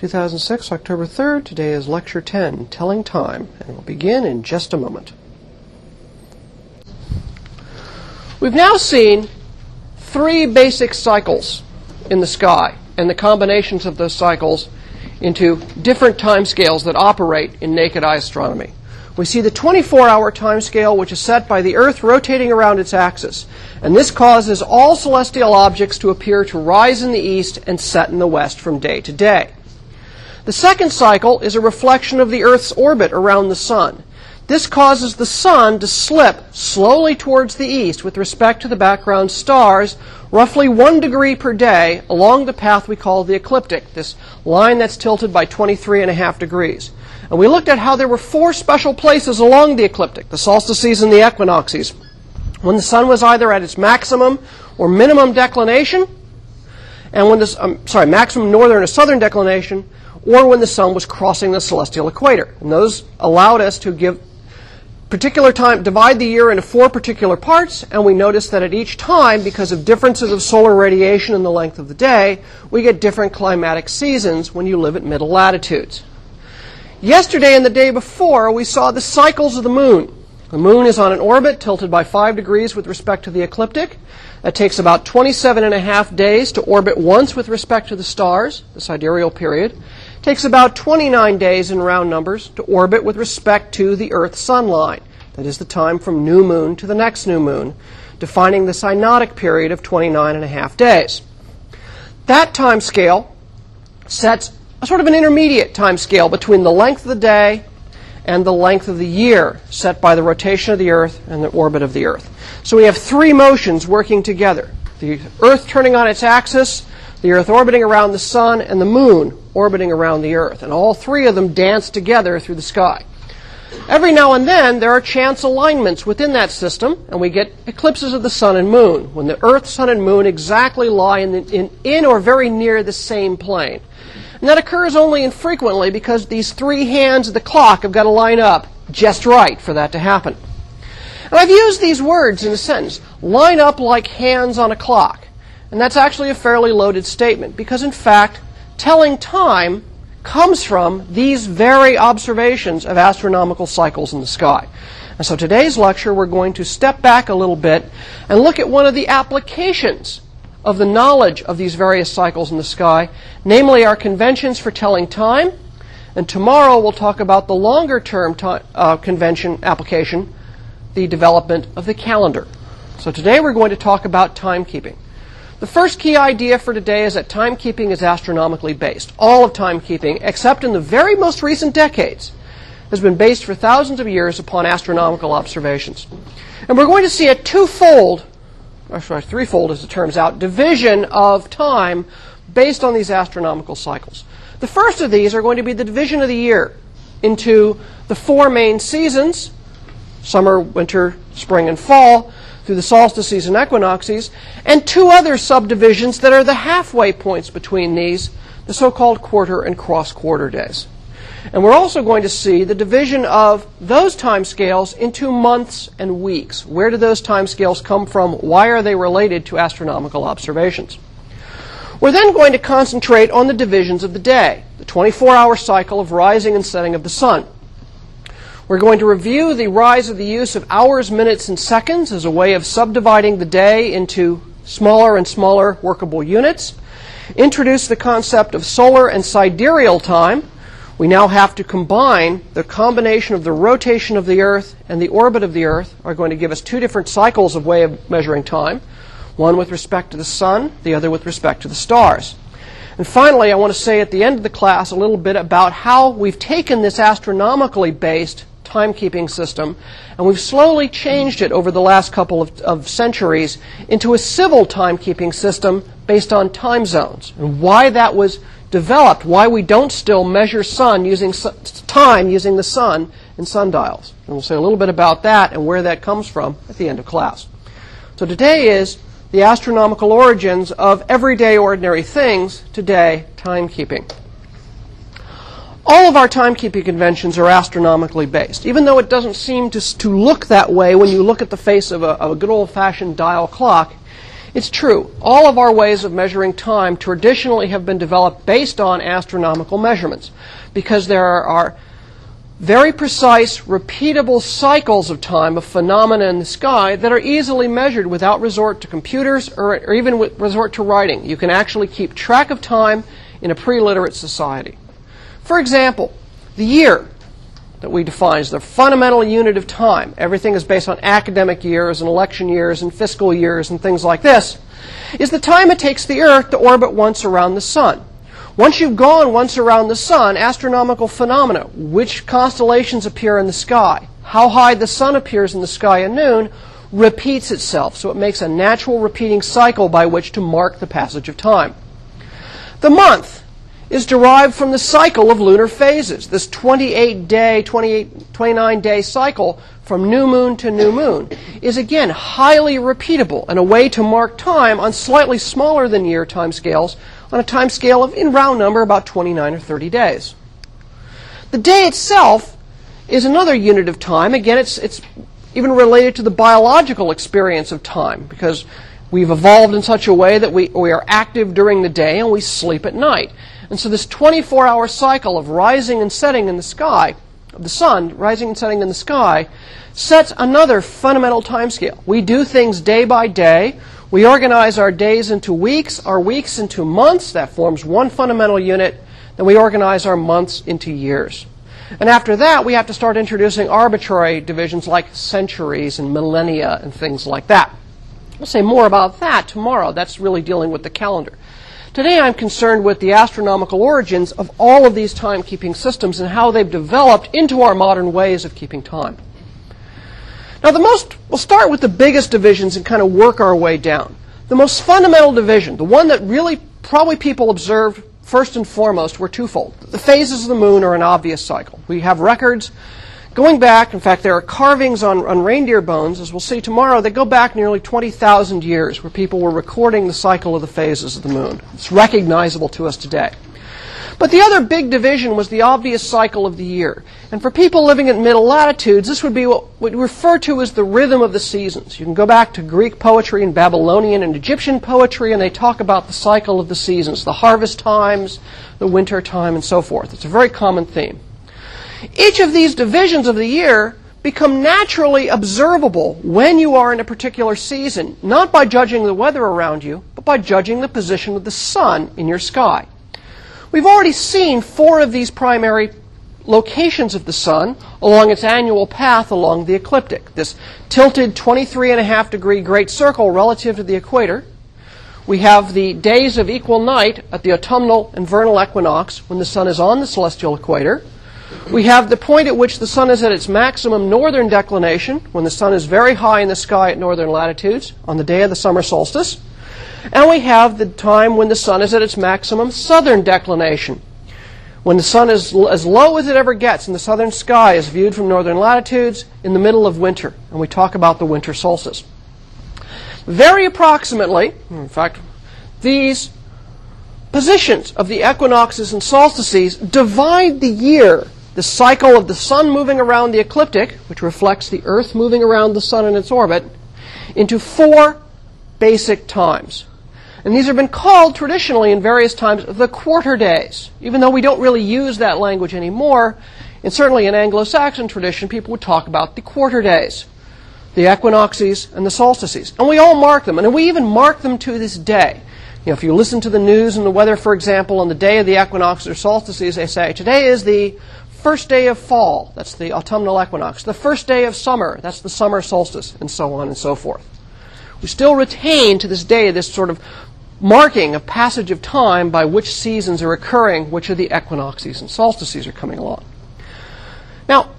2006, October 3rd. Today is Lecture 10, Telling Time, and we'll begin in just a moment. We've now seen three basic cycles in the sky and the combinations of those cycles into different timescales that operate in naked eye astronomy. We see the 24 hour timescale, which is set by the Earth rotating around its axis. And this causes all celestial objects to appear to rise in the east and set in the west from day to day. The second cycle is a reflection of the Earth's orbit around the Sun. This causes the Sun to slip slowly towards the east with respect to the background stars, roughly one degree per day, along the path we call the ecliptic, this line that's tilted by 23 and a half degrees. And we looked at how there were four special places along the ecliptic the solstices and the equinoxes when the sun was either at its maximum or minimum declination, and when this, um, sorry, maximum northern or southern declination, or when the sun was crossing the celestial equator. And those allowed us to give particular time, divide the year into four particular parts, and we notice that at each time, because of differences of solar radiation and the length of the day, we get different climatic seasons when you live at middle latitudes. Yesterday and the day before, we saw the cycles of the moon. The moon is on an orbit tilted by 5 degrees with respect to the ecliptic. That takes about 27 and a half days to orbit once with respect to the stars, the sidereal period takes about 29 days in round numbers to orbit with respect to the Earth sun line. That is the time from new moon to the next new moon, defining the synodic period of 29 and a half days. That time scale sets a sort of an intermediate time scale between the length of the day and the length of the year set by the rotation of the Earth and the orbit of the Earth. So we have three motions working together. The Earth turning on its axis, the Earth orbiting around the Sun, and the Moon orbiting around the Earth. And all three of them dance together through the sky. Every now and then, there are chance alignments within that system, and we get eclipses of the Sun and Moon, when the Earth, Sun, and Moon exactly lie in, the, in, in or very near the same plane. And that occurs only infrequently because these three hands of the clock have got to line up just right for that to happen. And I've used these words in a sentence line up like hands on a clock. And that's actually a fairly loaded statement because, in fact, telling time comes from these very observations of astronomical cycles in the sky. And so today's lecture, we're going to step back a little bit and look at one of the applications of the knowledge of these various cycles in the sky, namely our conventions for telling time. And tomorrow we'll talk about the longer term uh, convention application, the development of the calendar. So today we're going to talk about timekeeping. The first key idea for today is that timekeeping is astronomically based. All of timekeeping, except in the very most recent decades, has been based for thousands of years upon astronomical observations. And we're going to see a twofold, or sorry, threefold as it turns out, division of time based on these astronomical cycles. The first of these are going to be the division of the year into the four main seasons summer, winter, spring, and fall through the solstices and equinoxes, and two other subdivisions that are the halfway points between these, the so called quarter and cross quarter days. And we're also going to see the division of those time scales into months and weeks. Where do those time scales come from? Why are they related to astronomical observations? We're then going to concentrate on the divisions of the day, the 24 hour cycle of rising and setting of the sun. We're going to review the rise of the use of hours, minutes, and seconds as a way of subdividing the day into smaller and smaller workable units. Introduce the concept of solar and sidereal time. We now have to combine the combination of the rotation of the Earth and the orbit of the Earth are going to give us two different cycles of way of measuring time. One with respect to the sun, the other with respect to the stars. And finally, I want to say at the end of the class a little bit about how we've taken this astronomically based timekeeping system, and we've slowly changed it over the last couple of, of centuries into a civil timekeeping system based on time zones. And why that was developed, why we don't still measure sun using su- time using the sun in sundials. And we'll say a little bit about that and where that comes from at the end of class. So today is the astronomical origins of everyday ordinary things, today timekeeping all of our timekeeping conventions are astronomically based, even though it doesn't seem to, to look that way when you look at the face of a, of a good old fashioned dial clock. It's true. All of our ways of measuring time traditionally have been developed based on astronomical measurements because there are very precise, repeatable cycles of time of phenomena in the sky that are easily measured without resort to computers or, or even with resort to writing. You can actually keep track of time in a pre-literate society. For example, the year that we define as the fundamental unit of time. Everything is based on academic years and election years and fiscal years and things like this. Is the time it takes the Earth to orbit once around the Sun. Once you've gone once around the Sun, astronomical phenomena, which constellations appear in the sky, how high the Sun appears in the sky at noon, repeats itself. So it makes a natural repeating cycle by which to mark the passage of time. The month is derived from the cycle of lunar phases, this 28 day, 28, 29 day cycle from new moon to new moon is again highly repeatable and a way to mark time on slightly smaller than year time scales on a time scale of, in round number, about 29 or 30 days. The day itself is another unit of time. Again, it's, it's even related to the biological experience of time because we've evolved in such a way that we, we are active during the day and we sleep at night. And so this 24 hour cycle of rising and setting in the sky, of the sun rising and setting in the sky, sets another fundamental time scale. We do things day by day. We organize our days into weeks, our weeks into months. That forms one fundamental unit. Then we organize our months into years. And after that, we have to start introducing arbitrary divisions like centuries and millennia and things like that. We'll say more about that tomorrow. That's really dealing with the calendar. Today I'm concerned with the astronomical origins of all of these timekeeping systems and how they've developed into our modern ways of keeping time. Now, the most, we'll start with the biggest divisions and kind of work our way down. The most fundamental division, the one that really probably people observed first and foremost, were twofold. The phases of the moon are an obvious cycle. We have records Going back, in fact, there are carvings on, on reindeer bones, as we'll see tomorrow, that go back nearly 20,000 years where people were recording the cycle of the phases of the moon. It's recognizable to us today. But the other big division was the obvious cycle of the year. And for people living at middle latitudes, this would be what we refer to as the rhythm of the seasons. You can go back to Greek poetry and Babylonian and Egyptian poetry, and they talk about the cycle of the seasons, the harvest times, the winter time, and so forth. It's a very common theme. Each of these divisions of the year become naturally observable when you are in a particular season, not by judging the weather around you, but by judging the position of the sun in your sky. We've already seen four of these primary locations of the sun along its annual path along the ecliptic. This tilted 23.5 degree great circle relative to the equator. We have the days of equal night at the autumnal and vernal equinox when the sun is on the celestial equator. We have the point at which the sun is at its maximum northern declination, when the sun is very high in the sky at northern latitudes, on the day of the summer solstice. And we have the time when the sun is at its maximum southern declination, when the sun is as low as it ever gets in the southern sky is viewed from northern latitudes in the middle of winter. And we talk about the winter solstice. Very approximately, in fact, these positions of the equinoxes and solstices divide the year the cycle of the sun moving around the ecliptic, which reflects the Earth moving around the sun in its orbit, into four basic times. And these have been called traditionally in various times the quarter days. Even though we don't really use that language anymore, and certainly in Anglo-Saxon tradition, people would talk about the quarter days, the equinoxes and the solstices. And we all mark them, and we even mark them to this day. You know, if you listen to the news and the weather, for example, on the day of the equinox or solstices, they say, today is the first day of fall, that's the autumnal equinox, the first day of summer, that's the summer solstice, and so on and so forth. We still retain to this day this sort of marking of passage of time by which seasons are occurring, which of the equinoxes and solstices are coming along. Now,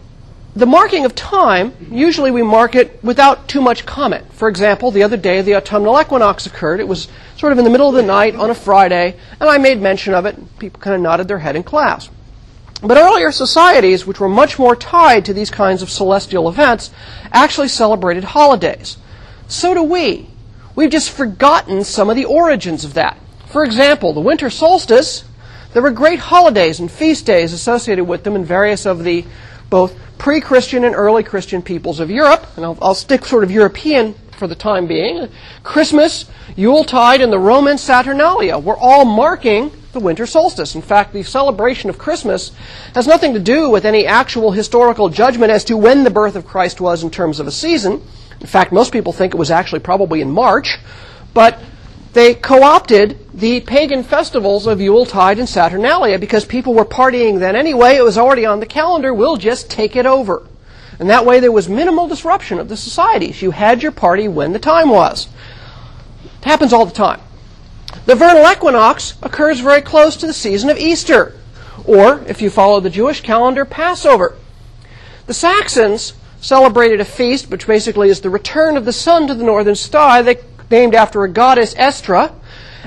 the marking of time, usually we mark it without too much comment. For example, the other day the autumnal equinox occurred. It was sort of in the middle of the night on a Friday, and I made mention of it. People kind of nodded their head in class. But earlier societies, which were much more tied to these kinds of celestial events, actually celebrated holidays. So do we. We've just forgotten some of the origins of that. For example, the winter solstice, there were great holidays and feast days associated with them in various of the both pre Christian and early Christian peoples of Europe. And I'll, I'll stick sort of European for the time being. Christmas, Yuletide, and the Roman Saturnalia were all marking the winter solstice. In fact, the celebration of Christmas has nothing to do with any actual historical judgment as to when the birth of Christ was in terms of a season. In fact, most people think it was actually probably in March, but they co-opted the pagan festivals of Yuletide and Saturnalia because people were partying then anyway. It was already on the calendar. We'll just take it over. And that way there was minimal disruption of the societies. You had your party when the time was. It happens all the time. The vernal equinox occurs very close to the season of Easter, or, if you follow the Jewish calendar, Passover. The Saxons celebrated a feast, which basically is the return of the sun to the northern sky, they, named after a goddess Estra.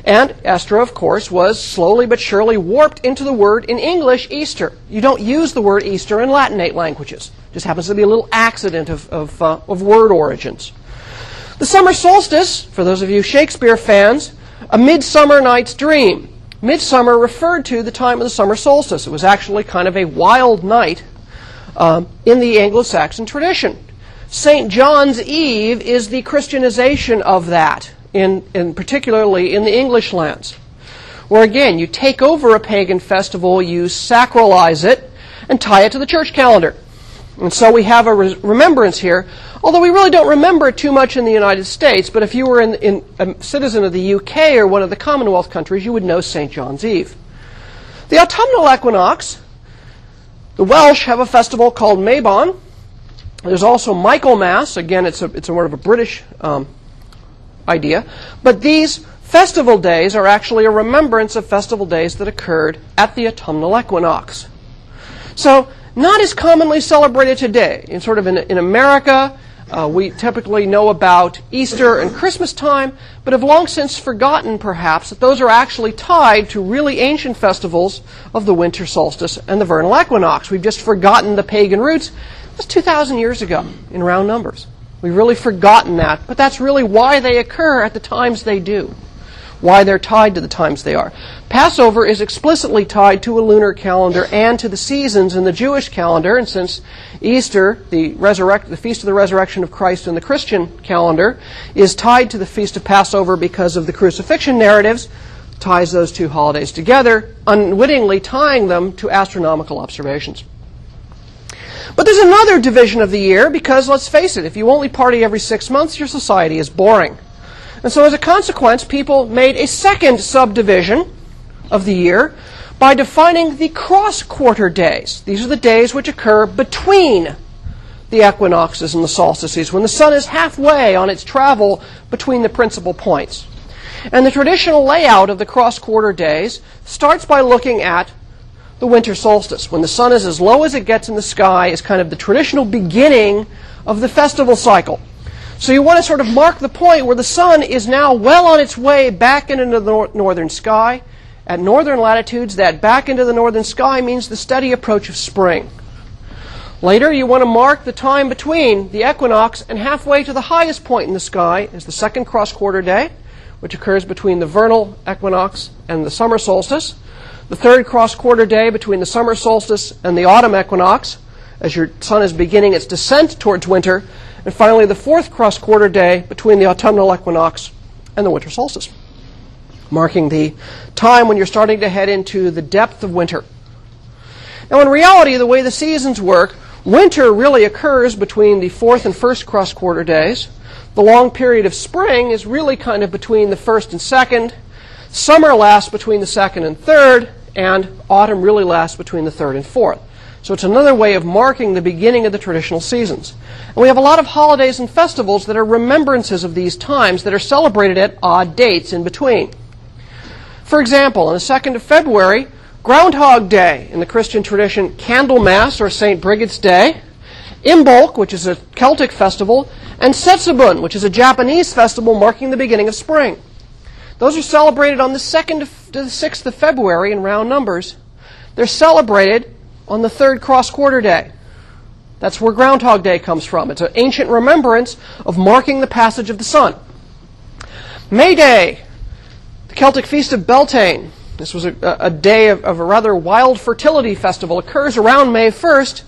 And Estra, of course, was slowly but surely warped into the word in English, Easter. You don't use the word Easter in Latinate languages. It just happens to be a little accident of, of, uh, of word origins. The summer solstice, for those of you Shakespeare fans, a Midsummer Night's Dream. Midsummer referred to the time of the summer solstice. It was actually kind of a wild night um, in the Anglo Saxon tradition. St. John's Eve is the Christianization of that, in, in particularly in the English lands. Where again, you take over a pagan festival, you sacralize it, and tie it to the church calendar. And so we have a re- remembrance here, although we really don't remember it too much in the United States, but if you were in, in, a citizen of the UK or one of the Commonwealth countries, you would know St. John's Eve. The autumnal equinox, the Welsh have a festival called Mabon. There's also Michaelmas. Again, it's a, it's a sort of a British um, idea. But these festival days are actually a remembrance of festival days that occurred at the autumnal equinox. So not as commonly celebrated today. In sort of in, in America, uh, we typically know about Easter and Christmas time, but have long since forgotten, perhaps, that those are actually tied to really ancient festivals of the winter solstice and the vernal equinox. We've just forgotten the pagan roots. That's 2,000 years ago in round numbers. We've really forgotten that, but that's really why they occur at the times they do why they're tied to the times they are. Passover is explicitly tied to a lunar calendar and to the seasons in the Jewish calendar, and since Easter, the, resurrect, the feast of the resurrection of Christ in the Christian calendar, is tied to the feast of Passover because of the crucifixion narratives, ties those two holidays together, unwittingly tying them to astronomical observations. But there's another division of the year because, let's face it, if you only party every six months, your society is boring. And so, as a consequence, people made a second subdivision of the year by defining the cross quarter days. These are the days which occur between the equinoxes and the solstices, when the sun is halfway on its travel between the principal points. And the traditional layout of the cross quarter days starts by looking at the winter solstice, when the sun is as low as it gets in the sky, is kind of the traditional beginning of the festival cycle. So you want to sort of mark the point where the sun is now well on its way back into the nor- northern sky. At northern latitudes, that back into the northern sky means the steady approach of spring. Later, you want to mark the time between the equinox and halfway to the highest point in the sky is the second cross quarter day, which occurs between the vernal equinox and the summer solstice. The third cross quarter day between the summer solstice and the autumn equinox, as your sun is beginning its descent towards winter, and finally, the fourth cross quarter day between the autumnal equinox and the winter solstice, marking the time when you're starting to head into the depth of winter. Now, in reality, the way the seasons work, winter really occurs between the fourth and first cross quarter days. The long period of spring is really kind of between the first and second. Summer lasts between the second and third, and autumn really lasts between the third and fourth. So it's another way of marking the beginning of the traditional seasons. And we have a lot of holidays and festivals that are remembrances of these times that are celebrated at odd dates in between. For example, on the 2nd of February, Groundhog Day in the Christian tradition, Candlemas or St. Brigid's Day, Imbolc, which is a Celtic festival, and Setsubun, which is a Japanese festival marking the beginning of spring. Those are celebrated on the 2nd to the 6th of February in round numbers. They're celebrated on the third cross quarter day. That's where Groundhog Day comes from. It's an ancient remembrance of marking the passage of the sun. May Day, the Celtic feast of Beltane. This was a, a day of, of, a rather wild fertility festival. Occurs around May 1st,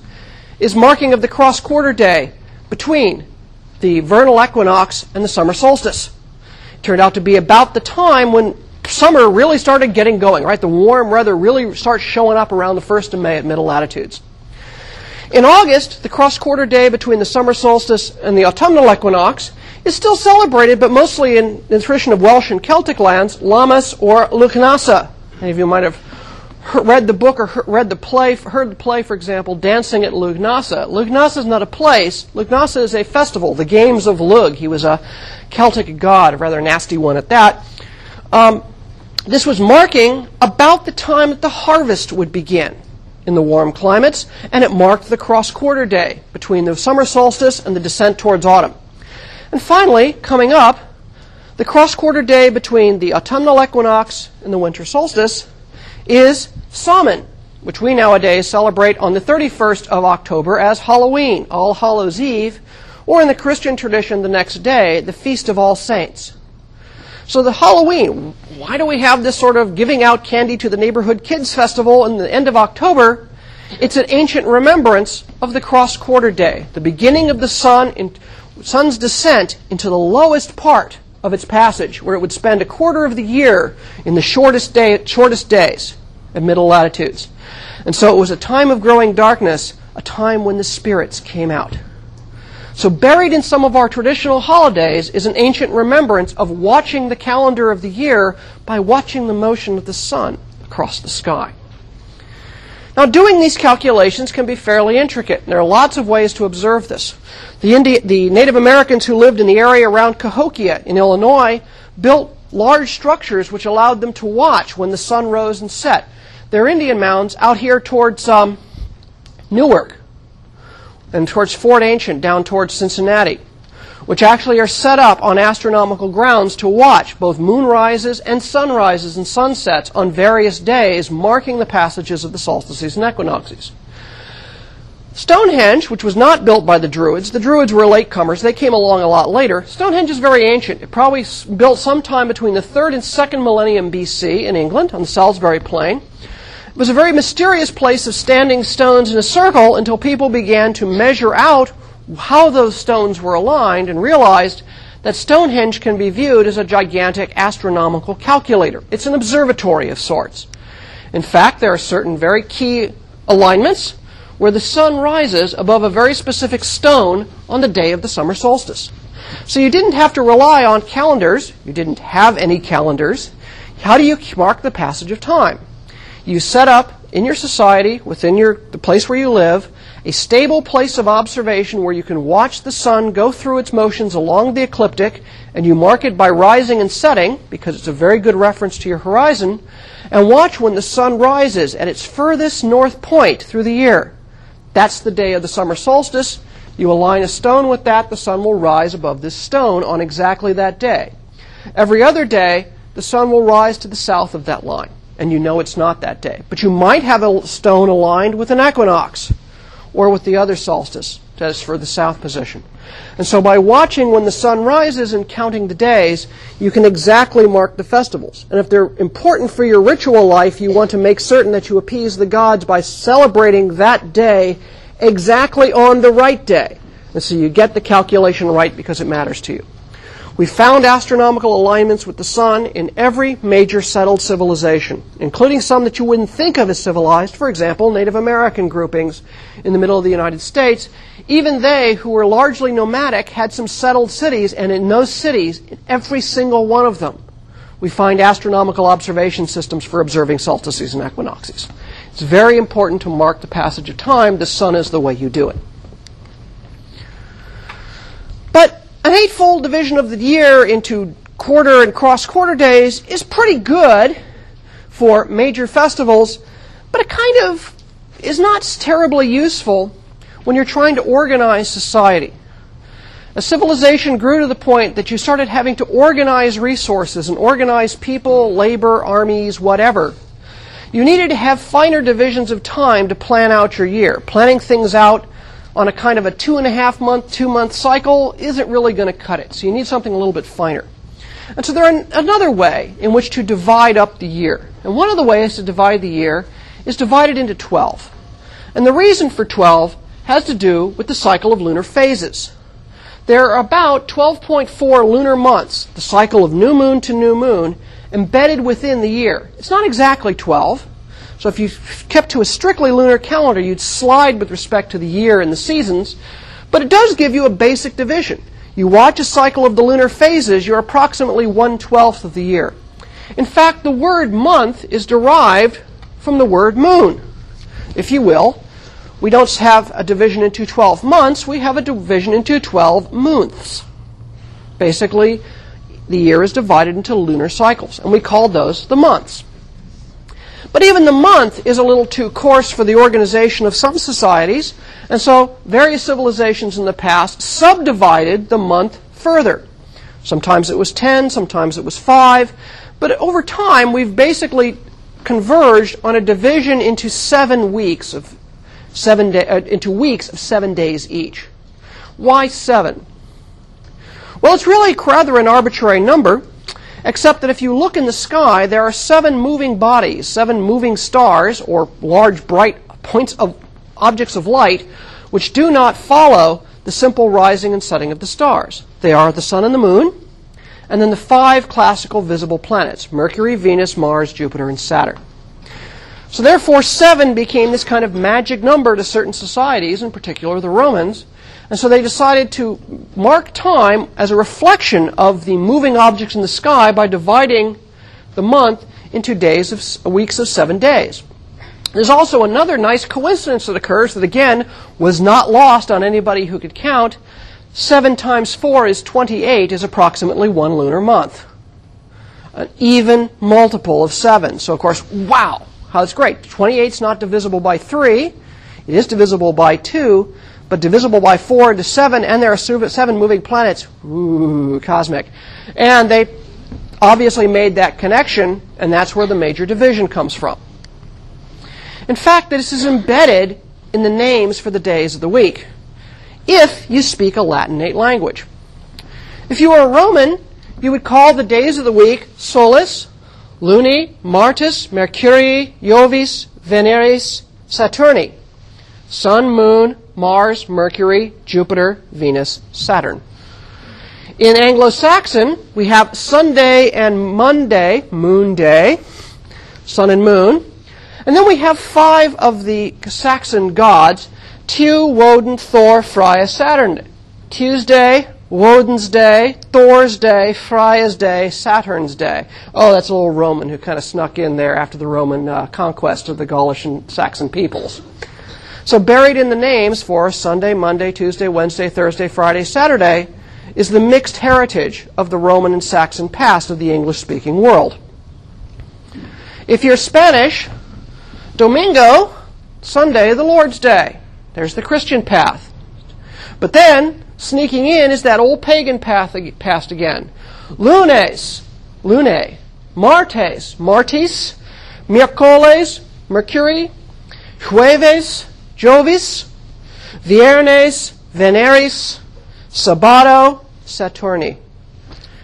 is marking of the cross quarter day between the vernal equinox and the summer solstice. It turned out to be about the time when summer really started getting going, right? The warm weather really starts showing up around the 1st of May at middle latitudes. In August, the cross quarter day between the summer solstice and the autumnal equinox is still celebrated, but mostly in, the tradition of Welsh and Celtic lands, Lammas or Lughnasa. Many of you might have read the book or read the play, heard the play, for example, Dancing at Lughnasa. Lughnasa is not a place. Lughnasa is a festival, the Games of Lug. He was a Celtic god, a rather nasty one at that. Um, this was marking about the time that the harvest would begin in the warm climates, and it marked the cross quarter day between the summer solstice and the descent towards autumn. And finally, coming up, the cross quarter day between the autumnal equinox and the winter solstice is Samhain, which we nowadays celebrate on the 31st of October as Halloween, All Hallows Eve, or in the Christian tradition the next day, the Feast of All Saints. So the Halloween, why do we have this sort of giving out candy to the neighborhood kids festival in the end of October? It's an ancient remembrance of the cross quarter day, the beginning of the sun in, sun's descent into the lowest part of its passage, where it would spend a quarter of the year in the shortest, day, shortest days at middle latitudes. And so it was a time of growing darkness, a time when the spirits came out. So, buried in some of our traditional holidays is an ancient remembrance of watching the calendar of the year by watching the motion of the sun across the sky. Now, doing these calculations can be fairly intricate. and There are lots of ways to observe this. The, Indi- the Native Americans who lived in the area around Cahokia in Illinois built large structures which allowed them to watch when the sun rose and set. There are Indian mounds out here towards um, Newark and towards Fort Ancient down towards Cincinnati which actually are set up on astronomical grounds to watch both moonrises and sunrises and sunsets on various days, marking the passages of the solstices and equinoxes. Stonehenge, which was not built by the Druids, the Druids were latecomers, they came along a lot later. Stonehenge is very ancient. It probably built sometime between the 3rd and 2nd millennium BC in England on the Salisbury Plain. It was a very mysterious place of standing stones in a circle until people began to measure out how those stones were aligned and realized that Stonehenge can be viewed as a gigantic astronomical calculator. It's an observatory of sorts. In fact, there are certain very key alignments where the sun rises above a very specific stone on the day of the summer solstice. So you didn't have to rely on calendars. You didn't have any calendars. How do you mark the passage of time? You set up in your society, within your, the place where you live, a stable place of observation where you can watch the sun go through its motions along the ecliptic, and you mark it by rising and setting, because it's a very good reference to your horizon, and watch when the sun rises at its furthest north point through the year. That's the day of the summer solstice. You align a stone with that, the sun will rise above this stone on exactly that day. Every other day, the sun will rise to the south of that line, and you know it's not that day. But you might have a stone aligned with an equinox or with the other solstice, as for the south position. And so by watching when the sun rises and counting the days, you can exactly mark the festivals. And if they're important for your ritual life, you want to make certain that you appease the gods by celebrating that day exactly on the right day. And so you get the calculation right because it matters to you. We found astronomical alignments with the sun in every major settled civilization, including some that you wouldn't think of as civilized, for example, Native American groupings in the middle of the United States. Even they, who were largely nomadic, had some settled cities, and in those cities, in every single one of them, we find astronomical observation systems for observing solstices and equinoxes. It's very important to mark the passage of time. The sun is the way you do it. But an eightfold division of the year into quarter and cross quarter days is pretty good for major festivals, but it kind of is not terribly useful when you're trying to organize society. A civilization grew to the point that you started having to organize resources and organize people, labor, armies, whatever. You needed to have finer divisions of time to plan out your year. Planning things out on a kind of a two and a half month, two month cycle isn't really going to cut it. So you need something a little bit finer. And so there's another way in which to divide up the year. And one of the ways to divide the year is divided into 12. And the reason for 12 has to do with the cycle of lunar phases. there are about 12.4 lunar months, the cycle of new moon to new moon, embedded within the year. It's not exactly 12. So if you kept to a strictly lunar calendar, you'd slide with respect to the year and the seasons, but it does give you a basic division. You watch a cycle of the lunar phases, you're approximately one twelfth of the year. In fact, the word month is derived from the word moon, if you will. We don't have a division into 12 months, we have a division into 12 moons. Basically, the year is divided into lunar cycles, and we call those the months. But even the month is a little too coarse for the organization of some societies, and so various civilizations in the past subdivided the month further. Sometimes it was 10, sometimes it was 5, but over time we've basically converged on a division into 7 weeks of 7 day, uh, into weeks of 7 days each. Why 7? Well, it's really rather an arbitrary number, except that if you look in the sky, there are seven moving bodies, seven moving stars, or large bright points of objects of light, which do not follow the simple rising and setting of the stars. They are the sun and the moon, and then the five classical visible planets Mercury, Venus, Mars, Jupiter, and Saturn. So, therefore, seven became this kind of magic number to certain societies, in particular the Romans, and so they decided to mark time as a reflection of the moving objects in the sky by dividing the month into days of weeks of seven days. There's also another nice coincidence that occurs that again was not lost on anybody who could count. 7 times 4 is 28 is approximately one lunar month. An even multiple of 7. So of course, wow, how that's great. 28 is not divisible by 3. It is divisible by 2, but divisible by 4 into 7, and there are seven moving planets. Ooh, cosmic. And they obviously made that connection, and that's where the major division comes from. In fact, this is embedded in the names for the days of the week, if you speak a Latinate language. If you were a Roman, you would call the days of the week Solis, Luni, Martis, Mercurii, Jovis, Veneris, Saturni. Sun, Moon, Mars, Mercury, Jupiter, Venus, Saturn. In Anglo Saxon, we have Sunday and Monday, Moon Day, Sun and Moon. And then we have five of the Saxon gods Tiw, Woden, Thor, Freya, Saturn. Tuesday, Woden's Day, Thor's Day, Freya's Day, Saturn's Day. Oh, that's a little Roman who kind of snuck in there after the Roman uh, conquest of the Gaulish and Saxon peoples. So, buried in the names for Sunday, Monday, Tuesday, Wednesday, Thursday, Friday, Saturday is the mixed heritage of the Roman and Saxon past of the English speaking world. If you're Spanish, Domingo, Sunday, the Lord's Day. There's the Christian path. But then, sneaking in is that old pagan path past again. Lunes, Lune, Martes, Martis, Miércoles, Mercury, Jueves, Jovis, Viernes, Veneris, Sabato, Saturni.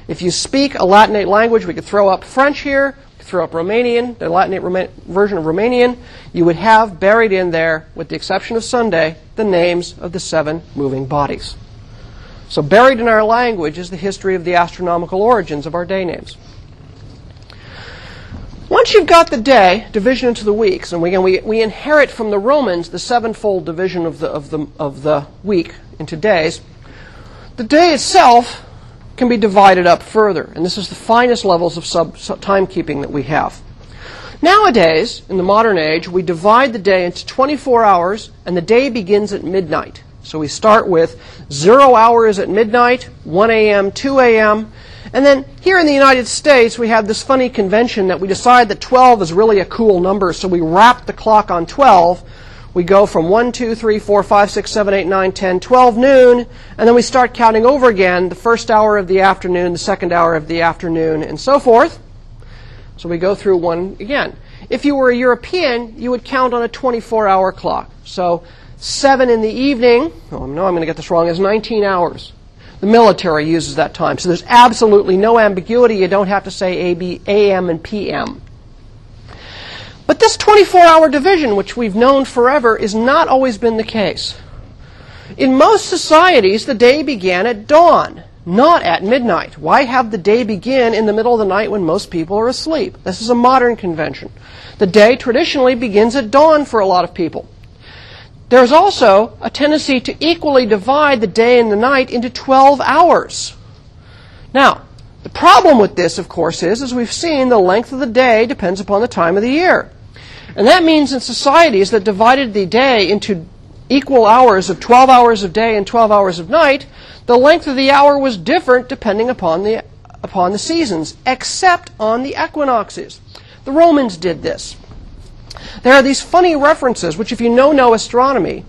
If you speak a Latinate language, we could throw up French here, throw up Romanian, the Latinate Roma- version of Romanian, you would have buried in there, with the exception of Sunday, the names of the seven moving bodies. So, buried in our language is the history of the astronomical origins of our day names. Once you've got the day, division into the weeks, and we, we, we inherit from the Romans the sevenfold division of the, of, the, of the week into days, the day itself can be divided up further. And this is the finest levels of sub, sub timekeeping that we have. Nowadays, in the modern age, we divide the day into 24 hours, and the day begins at midnight. So we start with zero hours at midnight, 1 a.m., 2 a.m., and then here in the United States, we have this funny convention that we decide that 12 is really a cool number, so we wrap the clock on 12. We go from 1, 2, 3, 4, 5, 6, 7, 8, 9, 10, 12 noon, and then we start counting over again the first hour of the afternoon, the second hour of the afternoon, and so forth. So we go through one again. If you were a European, you would count on a 24 hour clock. So 7 in the evening, oh no, I'm going to get this wrong, is 19 hours. The military uses that time. So there's absolutely no ambiguity. You don't have to say AM and PM. But this 24 hour division, which we've known forever, has not always been the case. In most societies, the day began at dawn, not at midnight. Why have the day begin in the middle of the night when most people are asleep? This is a modern convention. The day traditionally begins at dawn for a lot of people. There's also a tendency to equally divide the day and the night into 12 hours. Now, the problem with this, of course, is, as we've seen, the length of the day depends upon the time of the year. And that means in societies that divided the day into equal hours of 12 hours of day and 12 hours of night, the length of the hour was different depending upon the, upon the seasons, except on the equinoxes. The Romans did this. There are these funny references, which, if you know no astronomy,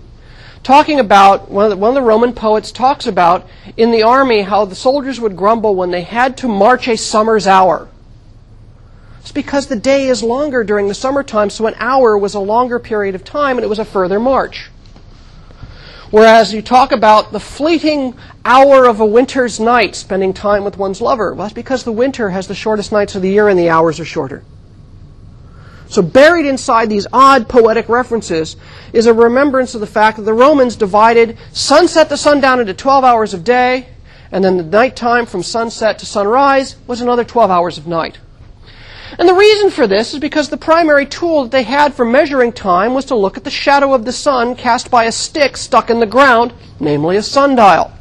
talking about one of, the, one of the Roman poets talks about in the army how the soldiers would grumble when they had to march a summer's hour. It's because the day is longer during the summertime, so an hour was a longer period of time and it was a further march. Whereas you talk about the fleeting hour of a winter's night spending time with one's lover. Well, that's because the winter has the shortest nights of the year and the hours are shorter. So, buried inside these odd poetic references is a remembrance of the fact that the Romans divided sunset to sundown into 12 hours of day, and then the nighttime from sunset to sunrise was another 12 hours of night. And the reason for this is because the primary tool that they had for measuring time was to look at the shadow of the sun cast by a stick stuck in the ground, namely a sundial.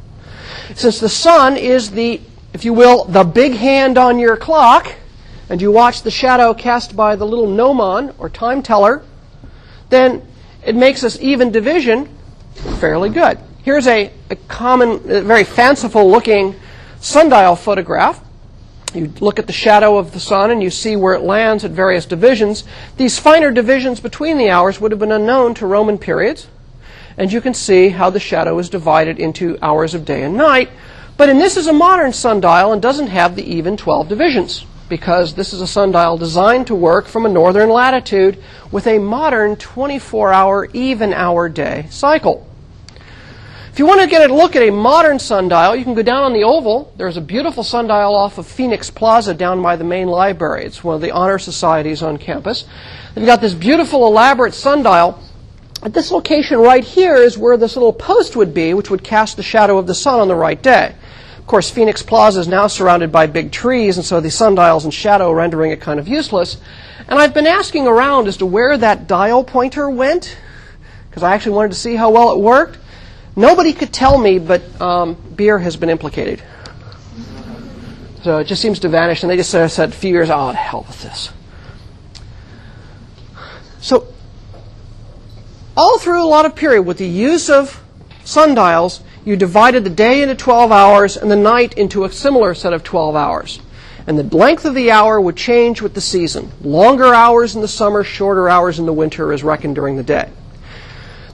Since the sun is the, if you will, the big hand on your clock, and you watch the shadow cast by the little gnomon or time teller, then it makes this even division fairly good. Here's a, a common, a very fanciful looking sundial photograph you look at the shadow of the sun and you see where it lands at various divisions. These finer divisions between the hours would have been unknown to Roman periods. And you can see how the shadow is divided into hours of day and night. But in this is a modern sundial and doesn't have the even 12 divisions because this is a sundial designed to work from a northern latitude with a modern 24 hour even hour day cycle. If you want to get a look at a modern sundial, you can go down on the Oval. There's a beautiful sundial off of Sphinx Plaza down by the main library. It's one of the honor societies on campus. They've got this beautiful, elaborate sundial. At this location right here is where this little post would be, which would cast the shadow of the sun on the right day. Of course, Sphinx Plaza is now surrounded by big trees, and so the sundial's in shadow, rendering it kind of useless. And I've been asking around as to where that dial pointer went, because I actually wanted to see how well it worked. Nobody could tell me, but um, beer has been implicated. So it just seems to vanish, and they just said, said a few years, oh, hell with this. So, all through a lot of period, with the use of sundials, you divided the day into 12 hours and the night into a similar set of 12 hours. And the length of the hour would change with the season. Longer hours in the summer, shorter hours in the winter is reckoned during the day.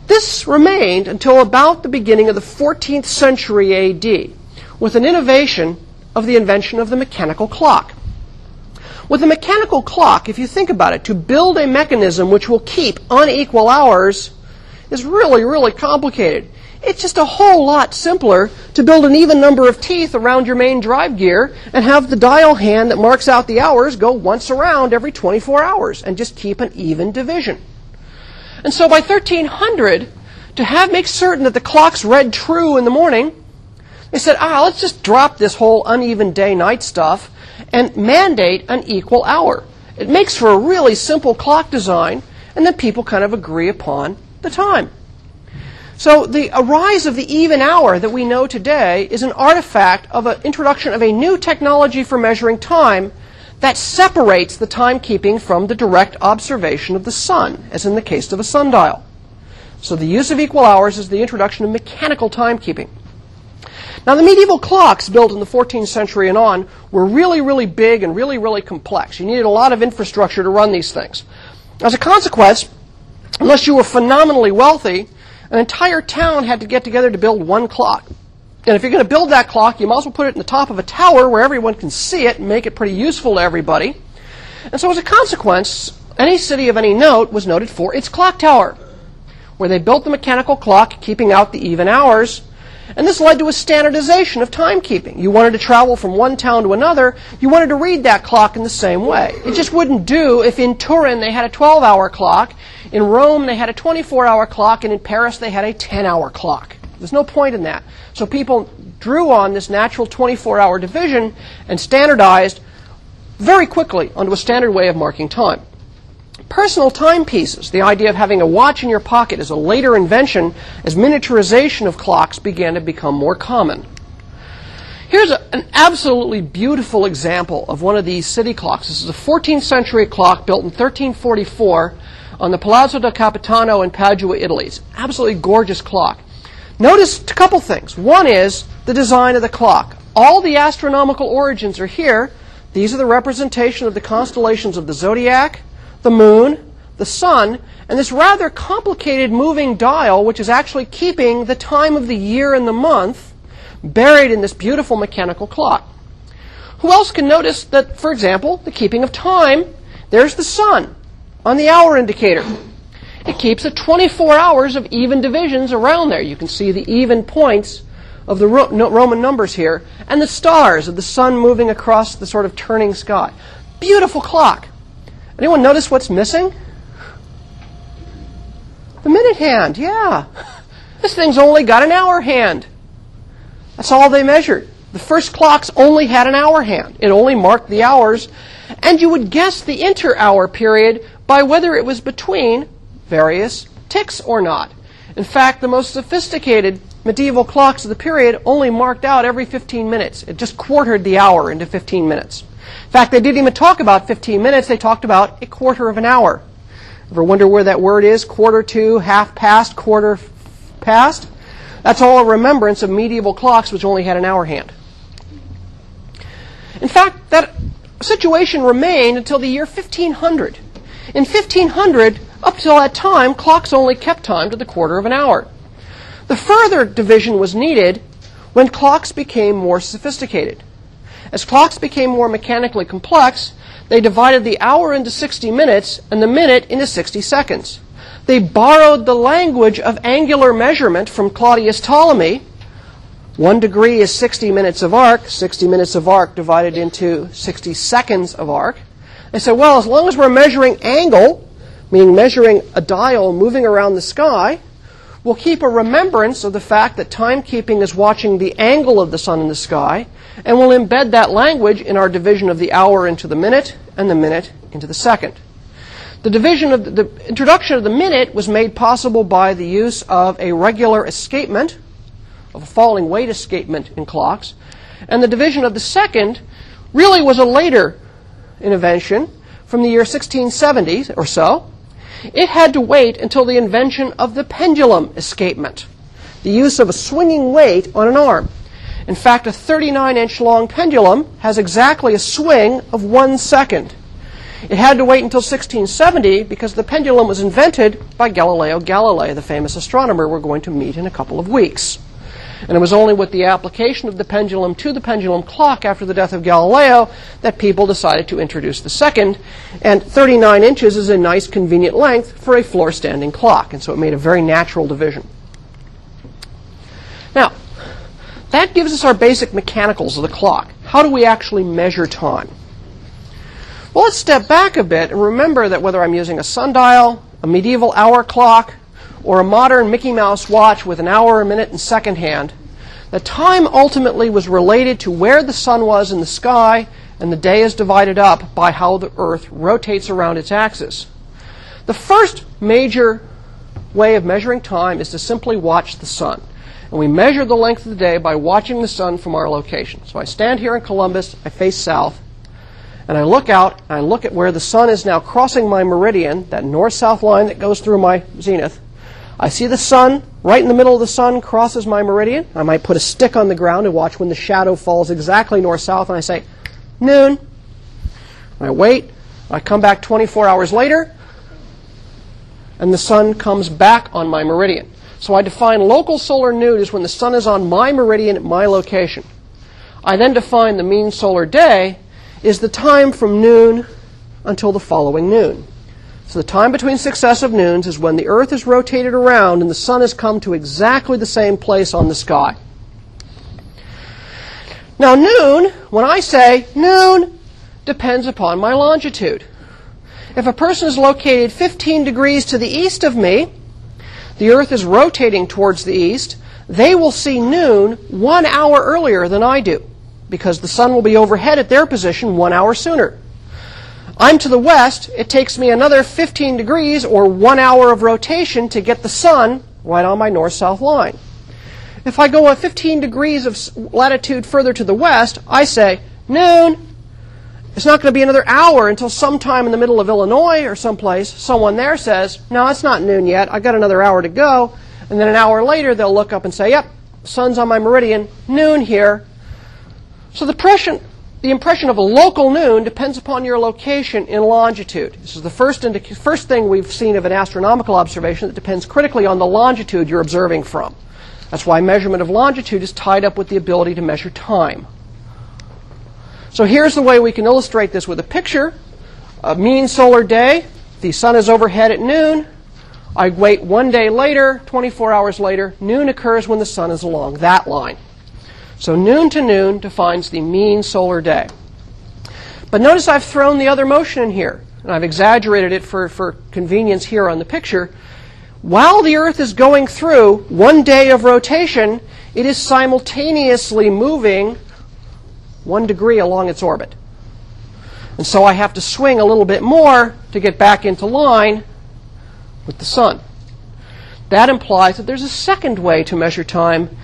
This remained until about the beginning of the 14th century AD, with an innovation of the invention of the mechanical clock. With a mechanical clock, if you think about it, to build a mechanism which will keep unequal hours is really, really complicated. It's just a whole lot simpler to build an even number of teeth around your main drive gear and have the dial hand that marks out the hours go once around every 24 hours and just keep an even division. And so by 1300, to have make certain that the clocks read true in the morning, they said, ah, let's just drop this whole uneven day night stuff and mandate an equal hour. It makes for a really simple clock design, and then people kind of agree upon the time. So the rise of the even hour that we know today is an artifact of an introduction of a new technology for measuring time that separates the timekeeping from the direct observation of the sun, as in the case of a sundial. So the use of equal hours is the introduction of mechanical timekeeping. Now, the medieval clocks built in the 14th century and on were really, really big and really, really complex. You needed a lot of infrastructure to run these things. As a consequence, unless you were phenomenally wealthy, an entire town had to get together to build one clock. And if you're going to build that clock, you might as well put it in the top of a tower where everyone can see it and make it pretty useful to everybody. And so as a consequence, any city of any note was noted for its clock tower, where they built the mechanical clock, keeping out the even hours. And this led to a standardization of timekeeping. You wanted to travel from one town to another, you wanted to read that clock in the same way. It just wouldn't do if in Turin they had a 12 hour clock, in Rome they had a 24 hour clock, and in Paris they had a 10 hour clock. There's no point in that. So people drew on this natural 24 hour division and standardized very quickly onto a standard way of marking time. Personal timepieces, the idea of having a watch in your pocket, is a later invention as miniaturization of clocks began to become more common. Here's a, an absolutely beautiful example of one of these city clocks. This is a 14th century clock built in 1344 on the Palazzo del Capitano in Padua, Italy. It's an absolutely gorgeous clock. Notice a couple things. One is the design of the clock. All the astronomical origins are here. These are the representation of the constellations of the zodiac, the moon, the sun, and this rather complicated moving dial, which is actually keeping the time of the year and the month buried in this beautiful mechanical clock. Who else can notice that, for example, the keeping of time, there's the sun on the hour indicator. It keeps it 24 hours of even divisions around there. You can see the even points of the Roman numbers here, and the stars of the sun moving across the sort of turning sky. Beautiful clock. Anyone notice what's missing? The minute hand, yeah. This thing's only got an hour hand. That's all they measured. The first clocks only had an hour hand. It only marked the hours. And you would guess the inter hour period by whether it was between various ticks or not. In fact, the most sophisticated medieval clocks of the period only marked out every 15 minutes. It just quartered the hour into 15 minutes. In fact, they didn't even talk about 15 minutes, they talked about a quarter of an hour. Ever wonder where that word is? Quarter to, half past, quarter past? That's all a remembrance of medieval clocks which only had an hour hand. In fact, that situation remained until the year 1500. In 1500, up till that time, clocks only kept time to the quarter of an hour. The further division was needed when clocks became more sophisticated. As clocks became more mechanically complex, they divided the hour into 60 minutes and the minute into 60 seconds. They borrowed the language of angular measurement from Claudius Ptolemy. One degree is 60 minutes of arc, 60 minutes of arc divided into 60 seconds of arc. They said, well, as long as we're measuring angle, meaning measuring a dial moving around the sky, we'll keep a remembrance of the fact that timekeeping is watching the angle of the sun in the sky, and we'll embed that language in our division of the hour into the minute and the minute into the second. The division of the, the introduction of the minute was made possible by the use of a regular escapement, of a falling weight escapement in clocks, and the division of the second really was a later invention from the year 1670 or so. It had to wait until the invention of the pendulum escapement, the use of a swinging weight on an arm. In fact, a 39 inch long pendulum has exactly a swing of one second. It had to wait until 1670 because the pendulum was invented by Galileo Galilei, the famous astronomer we're going to meet in a couple of weeks. And it was only with the application of the pendulum to the pendulum clock after the death of Galileo that people decided to introduce the second. And 39 inches is a nice, convenient length for a floor standing clock. And so it made a very natural division. Now, that gives us our basic mechanicals of the clock. How do we actually measure time? Well, let's step back a bit and remember that whether I'm using a sundial, a medieval hour clock, or a modern Mickey Mouse watch with an hour, a minute, and second hand, the time ultimately was related to where the sun was in the sky, and the day is divided up by how the Earth rotates around its axis. The first major way of measuring time is to simply watch the sun. And we measure the length of the day by watching the sun from our location. So I stand here in Columbus, I face south, and I look out, and I look at where the sun is now crossing my meridian, that north south line that goes through my zenith. I see the sun, right in the middle of the sun crosses my meridian. I might put a stick on the ground and watch when the shadow falls exactly north south, and I say, noon. I wait. I come back 24 hours later, and the sun comes back on my meridian. So I define local solar noon as when the sun is on my meridian at my location. I then define the mean solar day is the time from noon until the following noon. So the time between successive noons is when the Earth is rotated around and the sun has come to exactly the same place on the sky. Now, noon, when I say noon, depends upon my longitude. If a person is located 15 degrees to the east of me, the Earth is rotating towards the east, they will see noon one hour earlier than I do because the sun will be overhead at their position one hour sooner. I'm to the west, it takes me another 15 degrees or one hour of rotation to get the sun right on my north south line. If I go a 15 degrees of latitude further to the west, I say, noon. It's not going to be another hour until sometime in the middle of Illinois or someplace, someone there says, no, it's not noon yet. I've got another hour to go. And then an hour later, they'll look up and say, yep, sun's on my meridian, noon here. So the impression, the impression of a local noon depends upon your location in longitude. This is the first, indica- first thing we've seen of an astronomical observation that depends critically on the longitude you're observing from. That's why measurement of longitude is tied up with the ability to measure time. So here's the way we can illustrate this with a picture. A mean solar day, the sun is overhead at noon. I wait one day later, 24 hours later, noon occurs when the sun is along that line. So noon to noon defines the mean solar day. But notice I've thrown the other motion in here, and I've exaggerated it for, for convenience here on the picture. While the Earth is going through one day of rotation, it is simultaneously moving one degree along its orbit. And so I have to swing a little bit more to get back into line with the sun. That implies that there's a second way to measure time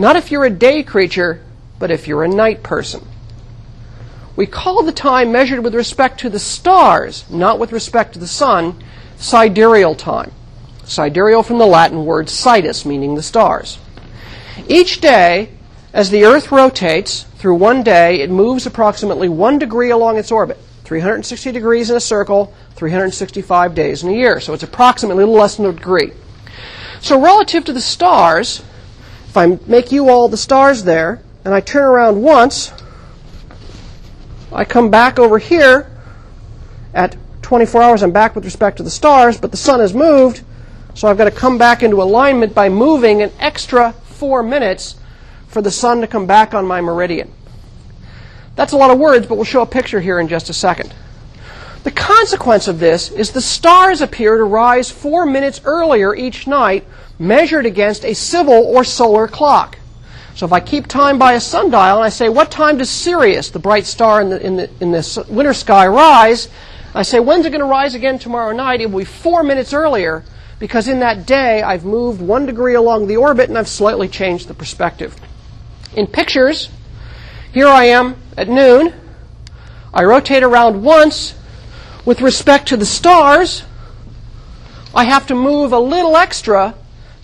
not if you're a day creature, but if you're a night person. We call the time measured with respect to the stars, not with respect to the sun, sidereal time. Sidereal from the Latin word sidus, meaning the stars. Each day, as the Earth rotates through one day, it moves approximately one degree along its orbit. 360 degrees in a circle, 365 days in a year. So it's approximately a little less than a degree. So relative to the stars, if I make you all the stars there, and I turn around once, I come back over here at 24 hours. I'm back with respect to the stars, but the sun has moved, so I've got to come back into alignment by moving an extra four minutes for the sun to come back on my meridian. That's a lot of words, but we'll show a picture here in just a second. The consequence of this is the stars appear to rise four minutes earlier each night measured against a civil or solar clock. So if I keep time by a sundial and I say, what time does Sirius, the bright star in the, in the, in the winter sky, rise? I say, when's it going to rise again tomorrow night? It will be four minutes earlier because in that day I've moved one degree along the orbit and I've slightly changed the perspective. In pictures, here I am at noon. I rotate around once. With respect to the stars, I have to move a little extra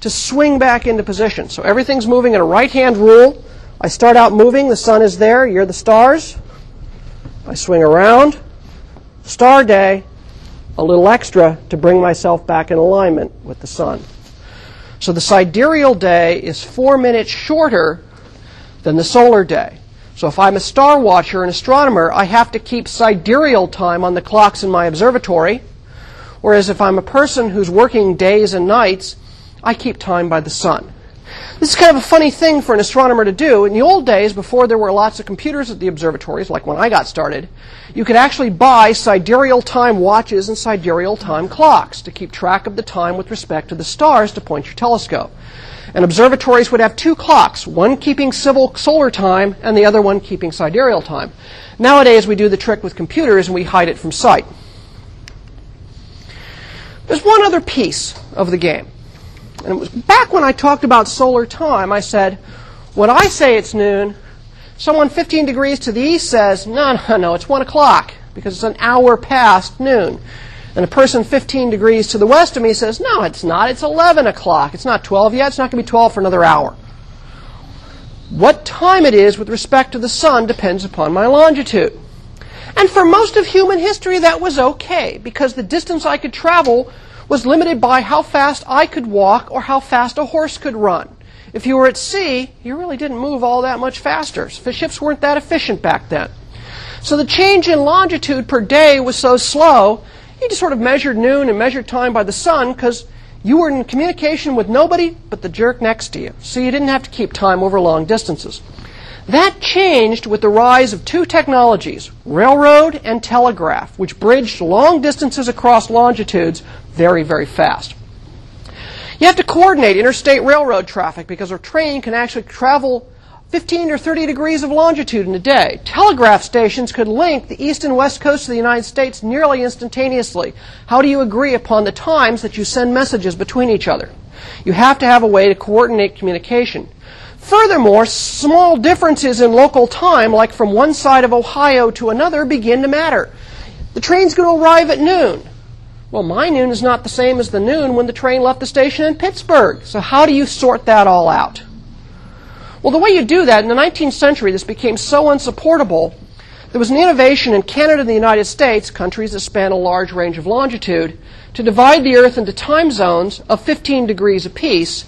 to swing back into position. So everything's moving in a right hand rule. I start out moving, the sun is there, you're the stars. I swing around, star day, a little extra to bring myself back in alignment with the sun. So the sidereal day is four minutes shorter than the solar day. So if I'm a star watcher, an astronomer, I have to keep sidereal time on the clocks in my observatory. Whereas if I'm a person who's working days and nights, I keep time by the sun. This is kind of a funny thing for an astronomer to do. In the old days, before there were lots of computers at the observatories, like when I got started, you could actually buy sidereal time watches and sidereal time clocks to keep track of the time with respect to the stars to point your telescope. And observatories would have two clocks, one keeping civil solar time and the other one keeping sidereal time. Nowadays, we do the trick with computers and we hide it from sight. There's one other piece of the game. And it was back when I talked about solar time, I said, when I say it's noon, someone 15 degrees to the east says, no, no, no, it's 1 o'clock because it's an hour past noon. And a person 15 degrees to the west of me says, no, it's not. It's 11 o'clock. It's not 12 yet. It's not going to be 12 for another hour. What time it is with respect to the sun depends upon my longitude. And for most of human history, that was okay because the distance I could travel was limited by how fast I could walk or how fast a horse could run. If you were at sea, you really didn't move all that much faster. The ships weren't that efficient back then. So the change in longitude per day was so slow, you just sort of measured noon and measured time by the sun because you were in communication with nobody but the jerk next to you. So you didn't have to keep time over long distances. That changed with the rise of two technologies, railroad and telegraph, which bridged long distances across longitudes very, very fast. You have to coordinate interstate railroad traffic because a train can actually travel 15 or 30 degrees of longitude in a day. Telegraph stations could link the east and west coast of the United States nearly instantaneously. How do you agree upon the times that you send messages between each other? You have to have a way to coordinate communication. Furthermore, small differences in local time, like from one side of Ohio to another, begin to matter. The train's going to arrive at noon. Well, my noon is not the same as the noon when the train left the station in Pittsburgh. So, how do you sort that all out? Well, the way you do that, in the 19th century, this became so unsupportable. There was an innovation in Canada and the United States, countries that span a large range of longitude, to divide the Earth into time zones of 15 degrees apiece,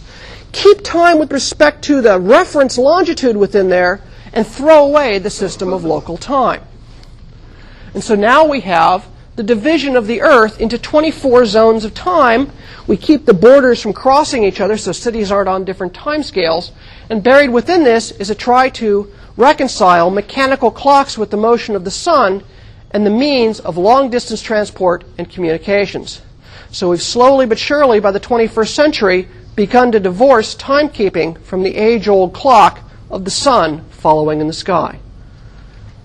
keep time with respect to the reference longitude within there, and throw away the system of local time. And so now we have the division of the Earth into 24 zones of time. We keep the borders from crossing each other so cities aren't on different time scales. And buried within this is a try to reconcile mechanical clocks with the motion of the sun and the means of long distance transport and communications. So we've slowly but surely, by the 21st century, begun to divorce timekeeping from the age old clock of the sun following in the sky.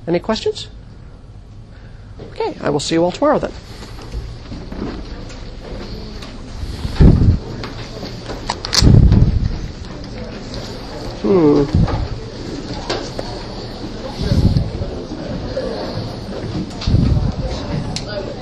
Any questions? Okay, I will see you all tomorrow then. Hmm.